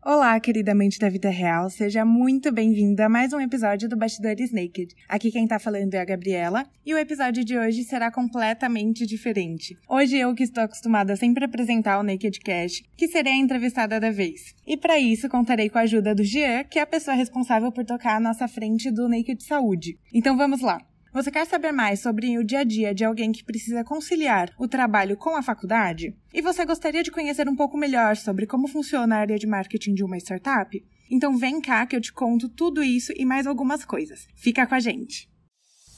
Olá, querida mente da vida real, seja muito bem-vinda a mais um episódio do Bastidores Naked. Aqui quem tá falando é a Gabriela e o episódio de hoje será completamente diferente. Hoje eu que estou acostumada a sempre apresentar o Naked Cash, que serei a entrevistada da vez. E para isso contarei com a ajuda do Jean, que é a pessoa responsável por tocar a nossa frente do Naked Saúde. Então vamos lá. Você quer saber mais sobre o dia a dia de alguém que precisa conciliar o trabalho com a faculdade? E você gostaria de conhecer um pouco melhor sobre como funciona a área de marketing de uma startup? Então vem cá que eu te conto tudo isso e mais algumas coisas. Fica com a gente!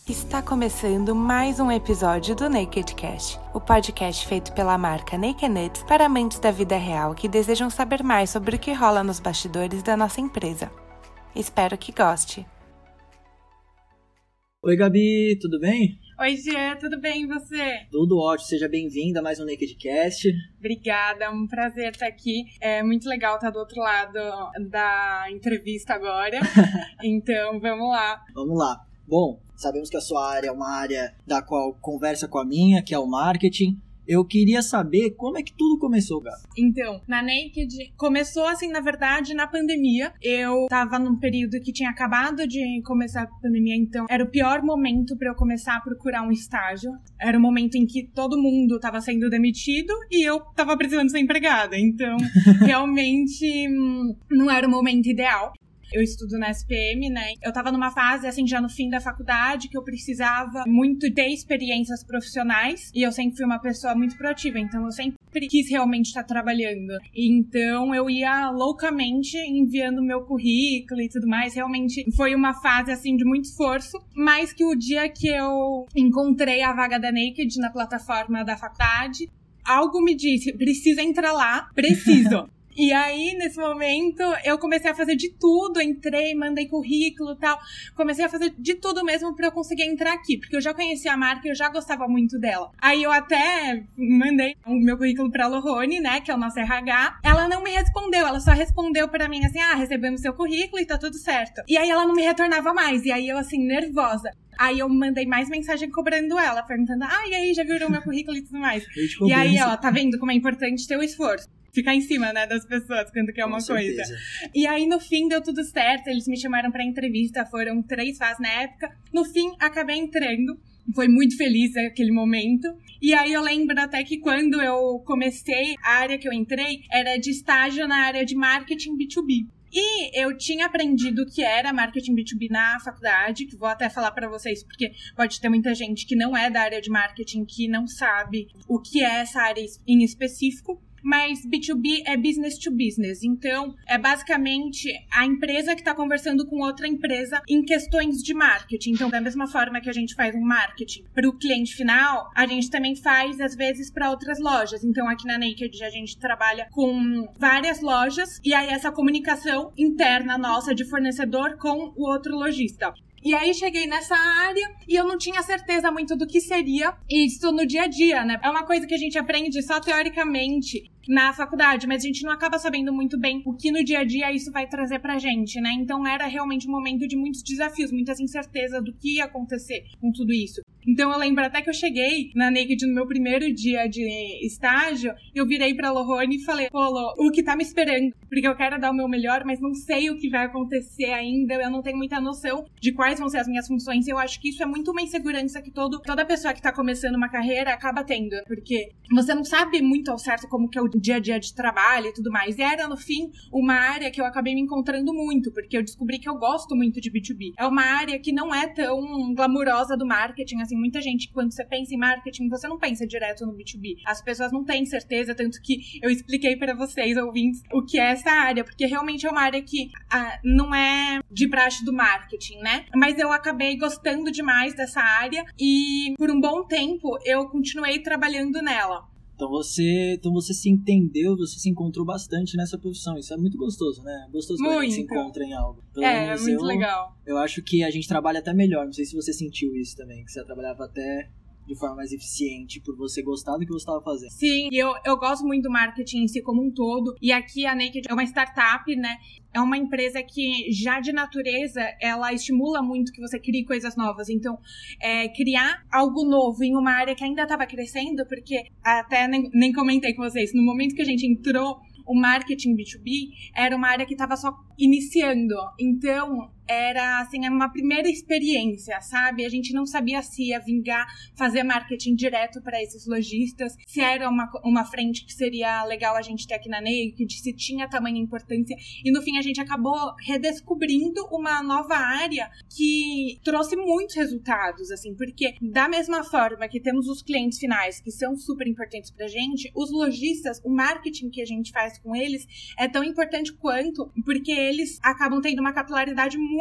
Está começando mais um episódio do Naked Cast, o podcast feito pela marca Naked Nuts para amantes da vida real que desejam saber mais sobre o que rola nos bastidores da nossa empresa. Espero que goste! Oi, Gabi, tudo bem? Oi, Gê, tudo bem e você? Tudo ótimo, seja bem-vinda a mais um Nakedcast. Obrigada, é um prazer estar aqui. É muito legal estar do outro lado da entrevista agora. então, vamos lá. Vamos lá. Bom, sabemos que a sua área é uma área da qual conversa com a minha, que é o marketing. Eu queria saber como é que tudo começou, Gabi. Então, na Naked, começou assim, na verdade, na pandemia. Eu tava num período que tinha acabado de começar a pandemia, então era o pior momento para eu começar a procurar um estágio. Era o momento em que todo mundo tava sendo demitido e eu tava precisando ser empregada. Então, realmente hum, não era o momento ideal. Eu estudo na SPM, né? Eu tava numa fase, assim, já no fim da faculdade, que eu precisava muito ter experiências profissionais. E eu sempre fui uma pessoa muito proativa, então eu sempre quis realmente estar trabalhando. Então eu ia loucamente enviando meu currículo e tudo mais. Realmente foi uma fase, assim, de muito esforço. Mas que o dia que eu encontrei a vaga da Naked na plataforma da faculdade, algo me disse, precisa entrar lá, preciso. E aí, nesse momento, eu comecei a fazer de tudo. Entrei, mandei currículo e tal. Comecei a fazer de tudo mesmo para eu conseguir entrar aqui. Porque eu já conhecia a marca e eu já gostava muito dela. Aí eu até mandei o meu currículo pra Lohone, né? Que é o nosso RH. Ela não me respondeu. Ela só respondeu para mim assim: ah, recebemos seu currículo e tá tudo certo. E aí ela não me retornava mais. E aí eu, assim, nervosa. Aí eu mandei mais mensagem cobrando ela, perguntando: ah, e aí, já viram o meu currículo e tudo mais? E aí, ó, tá vendo como é importante ter o esforço ficar em cima, né, das pessoas quando quer uma Com coisa. certeza. E aí, no fim, deu tudo certo. Eles me chamaram pra entrevista, foram três fases na época. No fim, acabei entrando. Foi muito feliz aquele momento. E aí eu lembro até que quando eu comecei, a área que eu entrei era de estágio na área de marketing B2B. E eu tinha aprendido o que era marketing B2B na faculdade, que vou até falar para vocês, porque pode ter muita gente que não é da área de marketing que não sabe o que é essa área em específico mas B2B é business to business. Então, é basicamente a empresa que está conversando com outra empresa em questões de marketing. Então, da mesma forma que a gente faz um marketing para o cliente final, a gente também faz, às vezes, para outras lojas. Então, aqui na Naked, a gente trabalha com várias lojas e aí essa comunicação interna nossa de fornecedor com o outro lojista. E aí cheguei nessa área e eu não tinha certeza muito do que seria isso no dia a dia, né? É uma coisa que a gente aprende só teoricamente na faculdade, mas a gente não acaba sabendo muito bem o que no dia a dia isso vai trazer pra gente, né? Então era realmente um momento de muitos desafios, muitas incertezas do que ia acontecer com tudo isso. Então eu lembro até que eu cheguei na Naked no meu primeiro dia de estágio, eu virei pra Lohone e falei, pô, o que tá me esperando? Porque eu quero dar o meu melhor, mas não sei o que vai acontecer ainda, eu não tenho muita noção de quais vão ser as minhas funções. Eu acho que isso é muito uma insegurança que todo, toda pessoa que tá começando uma carreira acaba tendo, porque você não sabe muito ao certo como que é o dia a dia de trabalho e tudo mais. E era, no fim, uma área que eu acabei me encontrando muito, porque eu descobri que eu gosto muito de B2B. É uma área que não é tão glamurosa do marketing, assim, muita gente, quando você pensa em marketing, você não pensa direto no B2B. As pessoas não têm certeza, tanto que eu expliquei para vocês, ouvintes, o que é essa área, porque realmente é uma área que ah, não é de praxe do marketing, né? Mas eu acabei gostando demais dessa área e por um bom tempo eu continuei trabalhando nela. Então você, então você se entendeu, você se encontrou bastante nessa profissão. Isso é muito gostoso, né? Gostoso quando a gente se encontra em algo. Pelo é, é menos muito eu, legal. Eu acho que a gente trabalha até melhor. Não sei se você sentiu isso também, que você trabalhava até de forma mais eficiente por você gostar do que você estava fazendo. Sim, eu, eu gosto muito do marketing em si como um todo. E aqui a Naked é uma startup, né? É uma empresa que já de natureza ela estimula muito que você crie coisas novas. Então, é, criar algo novo em uma área que ainda estava crescendo, porque até nem, nem comentei com vocês, no momento que a gente entrou o marketing B2B era uma área que estava só iniciando. Então, era assim uma primeira experiência, sabe? A gente não sabia se ia vingar fazer marketing direto para esses lojistas, se era uma, uma frente que seria legal a gente ter aqui na Naked, se tinha tamanha importância. E no fim a gente acabou redescobrindo uma nova área que trouxe muitos resultados, assim, porque da mesma forma que temos os clientes finais que são super importantes pra gente, os lojistas, o marketing que a gente faz com eles é tão importante quanto, porque eles acabam tendo uma capilaridade muito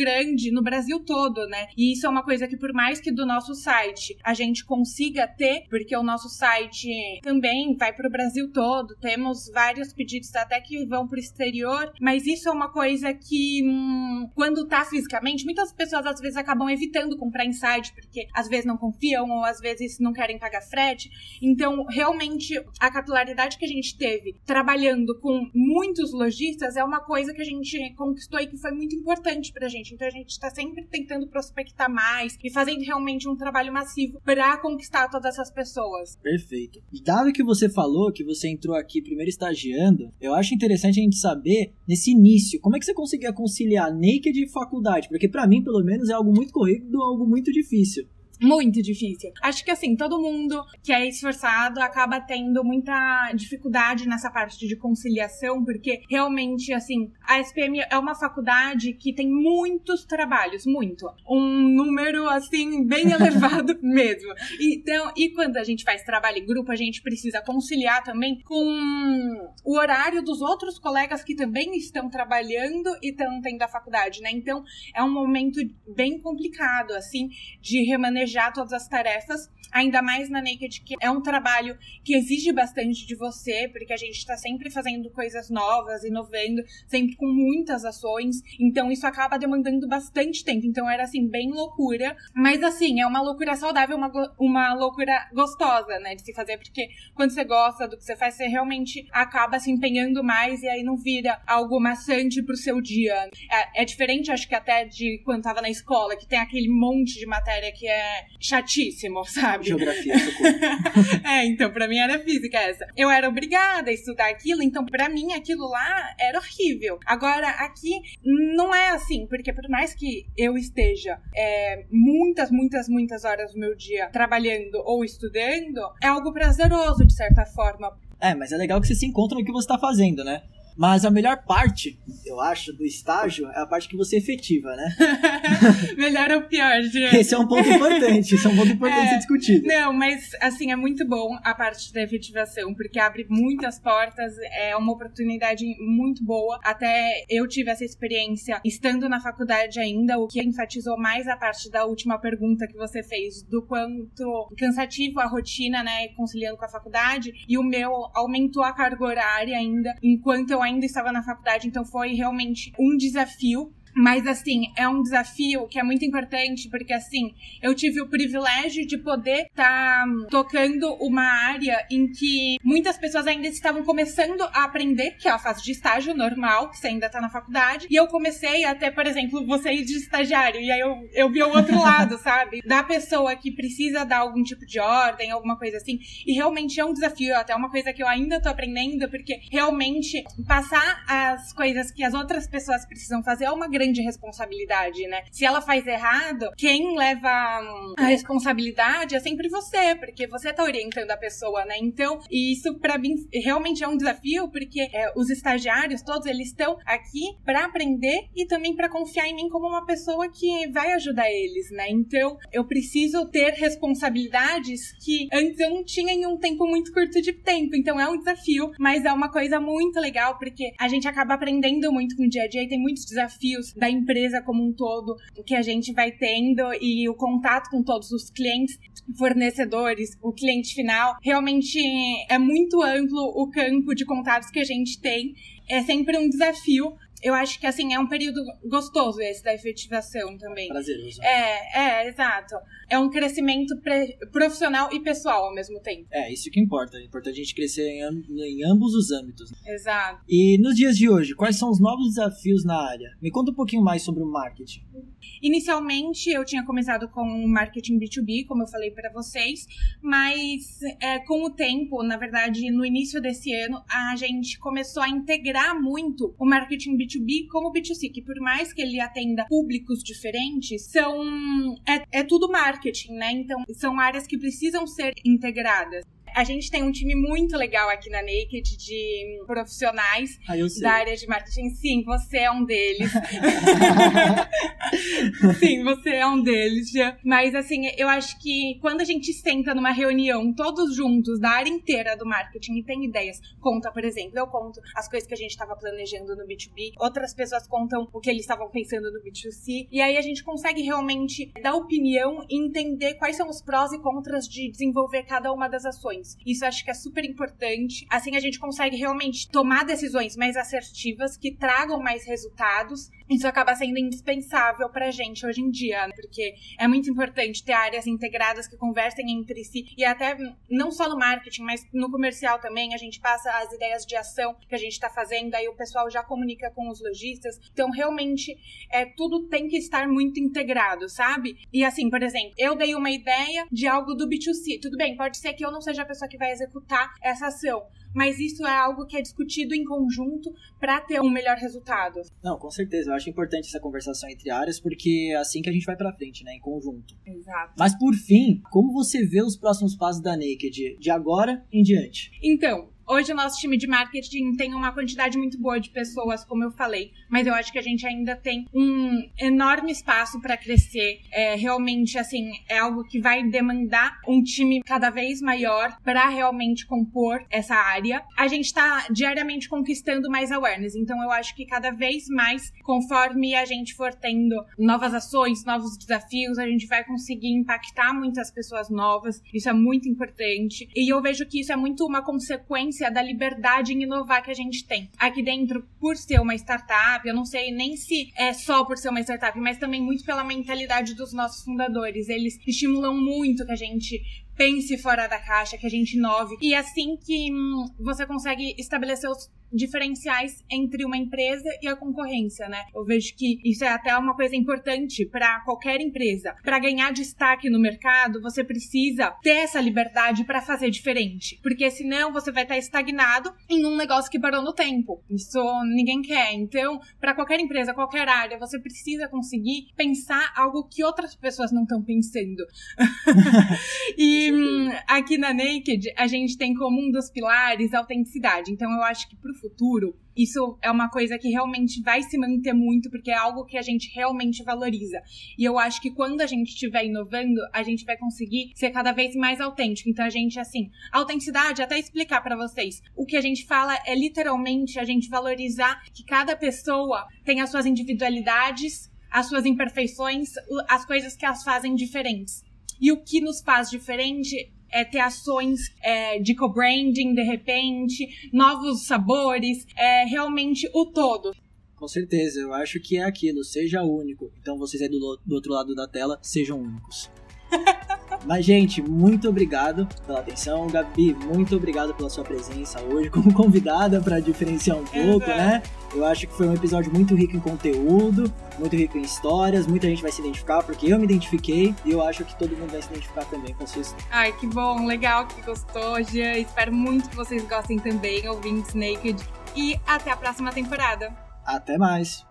grande no Brasil todo, né? E isso é uma coisa que, por mais que do nosso site a gente consiga ter, porque o nosso site também vai para o Brasil todo, temos vários pedidos até que vão para o exterior, mas isso é uma coisa que, hum, quando tá fisicamente, muitas pessoas às vezes acabam evitando comprar em site, porque às vezes não confiam ou às vezes não querem pagar frete. Então, realmente, a capilaridade que a gente teve trabalhando com muitos lojistas é uma coisa que a gente conquistou e que foi muito importante pra gente. Então a gente está sempre tentando prospectar mais e fazendo realmente um trabalho massivo para conquistar todas essas pessoas. Perfeito. Dado que você falou que você entrou aqui primeiro estagiando, eu acho interessante a gente saber nesse início, como é que você conseguia conciliar naked e faculdade? Porque para mim, pelo menos, é algo muito corrido, algo muito difícil. Muito difícil. Acho que assim, todo mundo que é esforçado acaba tendo muita dificuldade nessa parte de conciliação, porque realmente, assim, a SPM é uma faculdade que tem muitos trabalhos, muito. Um número, assim, bem elevado mesmo. Então, e quando a gente faz trabalho em grupo, a gente precisa conciliar também com o horário dos outros colegas que também estão trabalhando e estão tendo a faculdade, né? Então, é um momento bem complicado, assim, de remanejar planejar todas as tarefas, ainda mais na Naked, que é um trabalho que exige bastante de você, porque a gente está sempre fazendo coisas novas, inovando, sempre com muitas ações, então isso acaba demandando bastante tempo. Então era assim, bem loucura, mas assim, é uma loucura saudável, uma, uma loucura gostosa, né, de se fazer, porque quando você gosta do que você faz, você realmente acaba se empenhando mais e aí não vira algo maçante pro seu dia. É, é diferente, acho que até de quando tava na escola, que tem aquele monte de matéria que é chatíssimo, sabe? Geografia, é, então, pra mim era física essa. Eu era obrigada a estudar aquilo, então pra mim aquilo lá era horrível. Agora, aqui não é assim, porque por mais que eu esteja é, muitas, muitas, muitas horas do meu dia trabalhando ou estudando, é algo prazeroso, de certa forma. É, mas é legal que você se encontra no que você tá fazendo, né? Mas a melhor parte, eu acho, do estágio é a parte que você efetiva, né? melhor ou pior, gente? Esse é um ponto importante, esse é um ponto importante é, ser discutido. Não, mas assim, é muito bom a parte da efetivação, porque abre muitas portas, é uma oportunidade muito boa. Até eu tive essa experiência estando na faculdade ainda, o que enfatizou mais a parte da última pergunta que você fez, do quanto cansativo a rotina, né, conciliando com a faculdade, e o meu aumentou a carga horária ainda, enquanto eu eu ainda estava na faculdade, então foi realmente um desafio mas, assim, é um desafio que é muito importante, porque, assim, eu tive o privilégio de poder estar tá tocando uma área em que muitas pessoas ainda estavam começando a aprender, que é a fase de estágio normal, que você ainda tá na faculdade. E eu comecei até, por exemplo, você ir de estagiário, e aí eu, eu vi o outro lado, sabe? Da pessoa que precisa dar algum tipo de ordem, alguma coisa assim. E realmente é um desafio, até uma coisa que eu ainda tô aprendendo, porque realmente passar as coisas que as outras pessoas precisam fazer é uma grande grande responsabilidade, né? Se ela faz errado, quem leva hum, a responsabilidade é sempre você, porque você tá orientando a pessoa, né? Então, isso para mim realmente é um desafio, porque é, os estagiários todos eles estão aqui para aprender e também para confiar em mim como uma pessoa que vai ajudar eles, né? Então, eu preciso ter responsabilidades que antes eu não tinha em um tempo muito curto de tempo. Então, é um desafio, mas é uma coisa muito legal porque a gente acaba aprendendo muito com o dia a dia e tem muitos desafios da empresa como um todo que a gente vai tendo e o contato com todos os clientes, fornecedores, o cliente final. Realmente é muito amplo o campo de contatos que a gente tem. É sempre um desafio, eu acho que assim é um período gostoso esse da efetivação também. Prazeroso. É, é, exato. É um crescimento profissional e pessoal ao mesmo tempo. É, isso que importa. É importante a gente crescer em, em ambos os âmbitos. Exato. E nos dias de hoje, quais são os novos desafios na área? Me conta um pouquinho mais sobre o marketing. Inicialmente eu tinha começado com marketing B2B, como eu falei para vocês, mas é, com o tempo, na verdade, no início desse ano, a gente começou a integrar muito o marketing B2B com o B2C, que por mais que ele atenda públicos diferentes, são é, é tudo marketing, né? Então são áreas que precisam ser integradas. A gente tem um time muito legal aqui na Naked de profissionais ah, da área de marketing. Sim, você é um deles. Sim, você é um deles, já. Mas assim, eu acho que quando a gente senta numa reunião, todos juntos, da área inteira do marketing e tem ideias, conta, por exemplo, eu conto as coisas que a gente estava planejando no B2B, outras pessoas contam o que eles estavam pensando no B2C, e aí a gente consegue realmente dar opinião e entender quais são os prós e contras de desenvolver cada uma das ações. Isso acho que é super importante. Assim a gente consegue realmente tomar decisões mais assertivas que tragam mais resultados. Isso acaba sendo indispensável pra gente hoje em dia, né? porque é muito importante ter áreas integradas que conversem entre si e até não só no marketing, mas no comercial também. A gente passa as ideias de ação que a gente está fazendo, aí o pessoal já comunica com os lojistas. Então, realmente, é, tudo tem que estar muito integrado, sabe? E assim, por exemplo, eu dei uma ideia de algo do B2C. Tudo bem, pode ser que eu não seja pessoa que vai executar essa ação. Mas isso é algo que é discutido em conjunto para ter um melhor resultado. Não, com certeza. Eu acho importante essa conversação entre áreas, porque é assim que a gente vai para frente, né? Em conjunto. Exato. Mas por fim, como você vê os próximos passos da Naked de agora em diante? Então, Hoje o nosso time de marketing tem uma quantidade muito boa de pessoas, como eu falei, mas eu acho que a gente ainda tem um enorme espaço para crescer. É, realmente, assim, é algo que vai demandar um time cada vez maior para realmente compor essa área. A gente está diariamente conquistando mais awareness, então eu acho que cada vez mais, conforme a gente for tendo novas ações, novos desafios, a gente vai conseguir impactar muitas pessoas novas. Isso é muito importante. E eu vejo que isso é muito uma consequência da liberdade em inovar que a gente tem. Aqui dentro, por ser uma startup, eu não sei nem se é só por ser uma startup, mas também muito pela mentalidade dos nossos fundadores. Eles estimulam muito que a gente pense fora da caixa, que a gente inove. E é assim que hum, você consegue estabelecer os diferenciais entre uma empresa e a concorrência, né? Eu vejo que isso é até uma coisa importante para qualquer empresa. Para ganhar destaque no mercado, você precisa ter essa liberdade para fazer diferente, porque senão você vai estar estagnado em um negócio que parou no tempo. Isso ninguém quer. Então, para qualquer empresa, qualquer área, você precisa conseguir pensar algo que outras pessoas não estão pensando. e hum, aqui na Naked, a gente tem como um dos pilares a autenticidade. Então, eu acho que pro futuro, isso é uma coisa que realmente vai se manter muito, porque é algo que a gente realmente valoriza. E eu acho que quando a gente estiver inovando, a gente vai conseguir ser cada vez mais autêntico. Então a gente, assim, autenticidade, até explicar para vocês, o que a gente fala é literalmente a gente valorizar que cada pessoa tem as suas individualidades, as suas imperfeições, as coisas que as fazem diferentes. E o que nos faz diferente é, ter ações é, de co-branding, de repente, novos sabores, é, realmente o todo. Com certeza, eu acho que é aquilo, seja único. Então vocês aí do, do outro lado da tela, sejam únicos. Mas, gente, muito obrigado pela atenção. Gabi, muito obrigado pela sua presença hoje como convidada para diferenciar um pouco, Exato. né? Eu acho que foi um episódio muito rico em conteúdo, muito rico em histórias. Muita gente vai se identificar, porque eu me identifiquei e eu acho que todo mundo vai se identificar também com a sua história. Ai, que bom, legal que gostou, Jean. Espero muito que vocês gostem também, ouvintes Naked. E até a próxima temporada. Até mais!